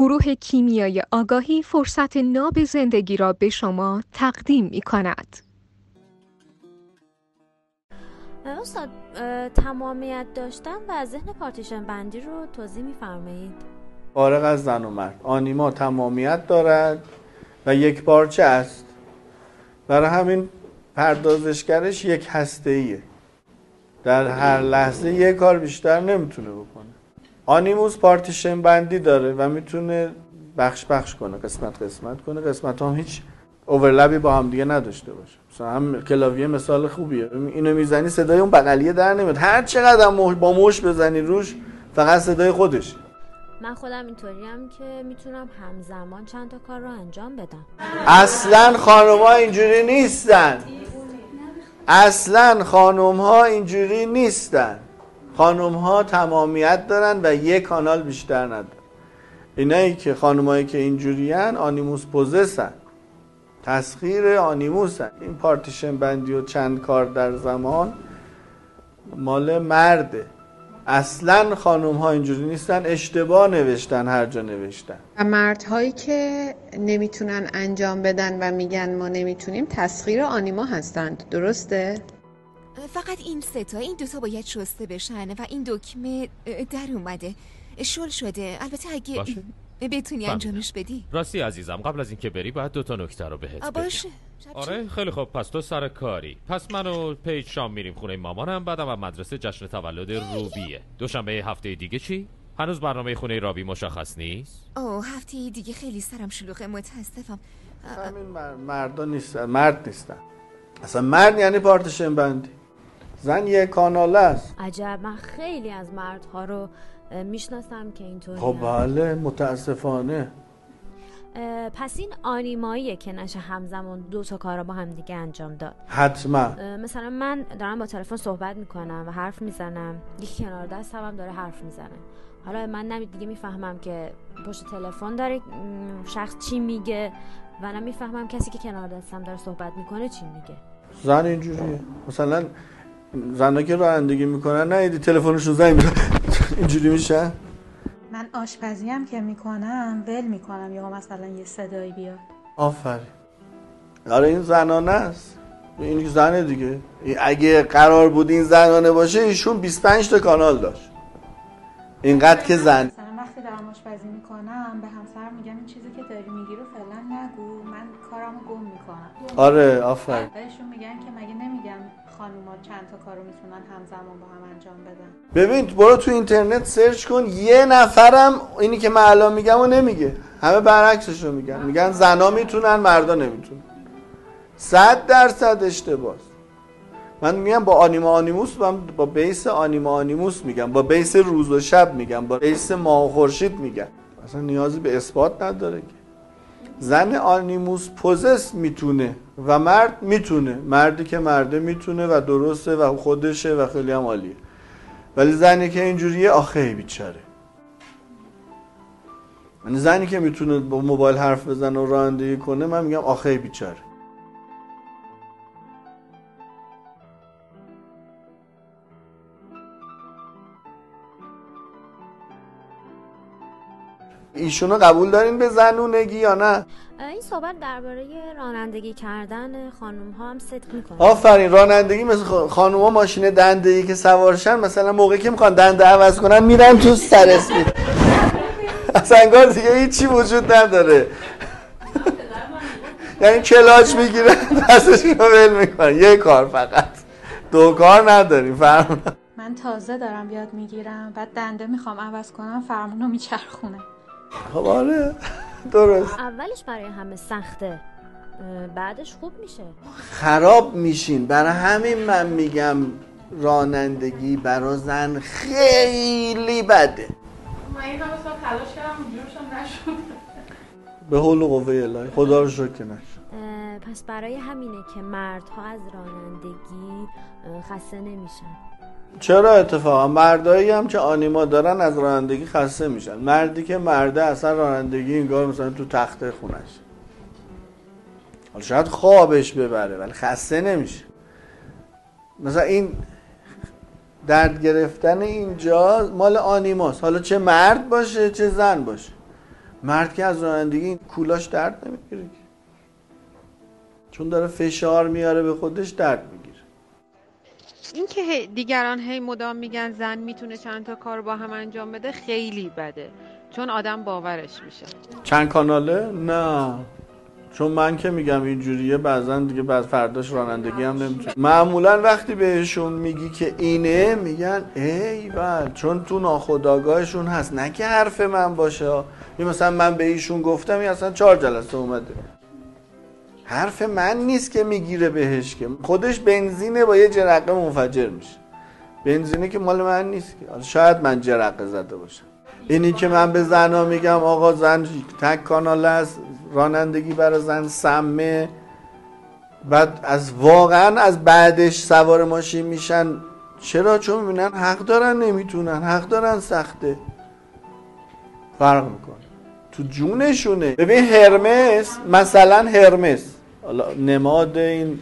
گروه کیمیای آگاهی فرصت ناب زندگی را به شما تقدیم می کند. استاد تمامیت داشتن و ذهن پارتیشن بندی رو توضیح میفرمایید فارغ از زن و مرد. آنیما تمامیت دارد و یک پارچه است. برای همین پردازشگرش یک هسته ایه در هر لحظه یک کار بیشتر نمی‌تونه بکنه. آنیموس پارتیشن بندی داره و می‌تونه بخش بخش کنه قسمت قسمت کنه. قسمت هم هیچ اوورلپی با هم دیگه نداشته باشه. مثلا هم کلاویه مثال خوبیه. اینو می‌زنی صدای اون بغلیه در نمیاد. هر چقدر با مش بزنی روش فقط صدای خودش. من خودم اینطوریم که می‌تونم همزمان چند تا کار رو انجام بدم. اصلا خانم ها اینجوری نیستن. اصلا خانم ها اینجوری نیستن. خانم ها تمامیت دارن و یک کانال بیشتر ندارن. اینایی که خانمایی که اینجوریان آنیموس پوزسن. تسخیر آنیموسن. این پارتیشن بندی و چند کار در زمان مال مرده. اصلا خانم ها اینجوری نیستن اشتباه نوشتن هر جا نوشتن. و مردهایی که نمی‌تونن انجام بدن و میگن ما نمی‌تونیم تسخیر آنیما هستند. درسته؟ فقط این ستا این دوتا باید شسته بشن و این دکمه در اومده. شل شده. البته اگه باشه. بتونی انجامش بدی. راستی عزیزم قبل از اینکه بری باید دوتا نکته رو بهت باشه. آره خیلی خوب. پس تو سر کاری. پس من و پیج شام میریم خونه مامانم بعدم از مدرسه جشن تولد روبیه. دوشنبه هفته دیگه چی؟ هنوز برنامه خونه رابی مشخص نیست؟ اوه هفته دیگه خیلی سرم شلوغه. متاسفم. همین مردا نیستن. مرد نیستن. اصلا مرد یعنی پارتشن بندی. زن یه کانال است. عجب من خیلی از مردها رو می‌شناسم که اینطوری خب بله متاسفانه. پس این آنیماییه که نشه همزمان دو تا کار با هم دیگه انجام داد. حتما. مثلا من دارم با تلفن صحبت می‌کنم و حرف می‌زنم. یکی کنار دست هم داره حرف می‌زنه. حالا من نمی دیگه می‌فهمم که پشت تلفن داره شخص چی میگه و نمی‌فهمم کسی که کنار دستم داره صحبت می‌کنه چی میگه. زن اینجوریه. مثلا زنها که رانندگی می‌کنن نه ایدی تلفنشون زنگ اینجوری میشه؟ من آشپزی هم که می‌کنم ول می‌کنم یا مثلا یه صدایی بیاد. آفرین. آره این زنانه است. این زنه دیگه. اگه قرار بود این زنانه باشه ایشون 25 تا کانال داشت. اینقدر که زن. مثلا وقتی دارم آشپزی می‌کنم به همسر میگم این چیزی که داری میگی رو فعلا نگو. من کارمو گم می‌کنم. آره آفرین. بهشون میگن که خانوما چند تا کارو می‌تونن همزمان با هم انجام بدن. ببین برو تو اینترنت سرچ کن یه نفرم اینی که من الان میگم و نمیگه. همه برعکسش رو میگن. میگن زنا می‌تونن مردا نمی‌تونن. صد درصد اشتباه من میگم با آنیما آنیموس با, بیس آنیما آنیموس میگم. با بیس روز و شب میگم. با بیس ماه و خورشید میگم. اصلا نیازی به اثبات نداره زن آنیموس پوزس می‌تونه و مرد می‌تونه. مردی که مرده می‌تونه و درسته و خودشه و خیلی هم عالیه. ولی زنی که اینجوریه آخه بیچاره. من زنی که می‌تونه با موبایل حرف بزنه و رانندگی کنه من میگم آخه بیچاره. ایشونو قبول دارین به زنونگی یا نه؟ این صحبت درباره رانندگی کردن خانم ها هم صدق می‌کنه. آفرین رانندگی مثل خانم ها ماشین دنده ای که سوارشن مثلا موقعی که می‌خوان دنده عوض کنن میرن تو سر اسپید. اصلا انگار دیگه هیچی وجود نداره. یعنی کلاچ می‌گیرن دستشون رو ول می‌کنن. یه کار فقط. دو کار نداریم فرمون من تازه دارم یاد می‌گیرم. بعد دنده می‌خوام عوض کنم فرمونو میچرخونه خب آره درست. اولش برای همه سخته. بعدش خوب میشه. خراب میشین. برای همین من میگم رانندگی برا زن خیلی بده. من این همه سال تلاش کردم نشد. به حول و قوه الهی. خدا رو شکر که نشد. پس برای همینه که مردها از رانندگی خسته نمیشن. چرا اتفاقا؟ مردایی هم که آنیما دارن از رانندگی خسته میشن. مردی که مرده اصلا رانندگی اینگار مثلا تو تخته خونش. حالا شاید خوابش ببره ولی خسته نمیشه. مثلا این درد گرفتن اینجا مال آنیماست. حالا چه مرد باشه چه زن باشه. مرد که از رانندگی کولاش درد نمی‌گیره چون داره فشار میاره به خودش درد می‌گیره. اینکه دیگران هی مدام میگن زن می‌تونه چند تا کار با هم انجام بده خیلی بده. چون آدم باورش میشه. چند کاناله؟ نه. چون من که میگم اینجوریه بعضا دیگه بعد فرداش رانندگی هم نمی‌تونه معمولا وقتی بهشون میگی که اینه میگن ای بل چون تو ناخداگاهشون هست. نه که حرف من باشه. مثلا من به ایشون گفتم این اصلا چهار جلسه اومده. حرف من نیست که می‌گیره بهش که خودش بنزینه با یه جرقه منفجر میشه. بنزینه که مال من نیست که. شاید من جرقه زده باشم. اینی که من به زنا میگم آقا زن تک کانال است رانندگی برای زن سمه. بعد از واقعا از بعدش سوار ماشین میشن. چرا؟ چون می‌بینن حق دارن نمی‌تونن. حق دارن سخته. فرق می‌کنه. تو جونشونه. ببین هرمس مثلا هرمس. نماد این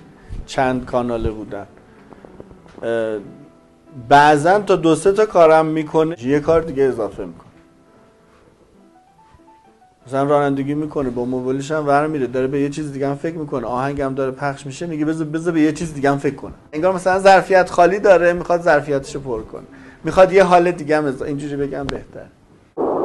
چند کاناله بودن. بعضا تا دو سه تا کارم می‌کنه یه کار دیگه اضافه می‌کنه. مثلا رانندگی می‌کنه با موبایلش هم ور میره داره به یه چیز دیگه هم فکر می‌کنه آهنگ هم داره پخش میشه میگه بذار بذار به یه چیز دیگه هم فکر کنه. انگار مثلا ظرفیت خالی داره می‌خواد ظرفیتش رو پر کنه. می‌خواد یه حال دیگه هم اینجوری بگم بهتر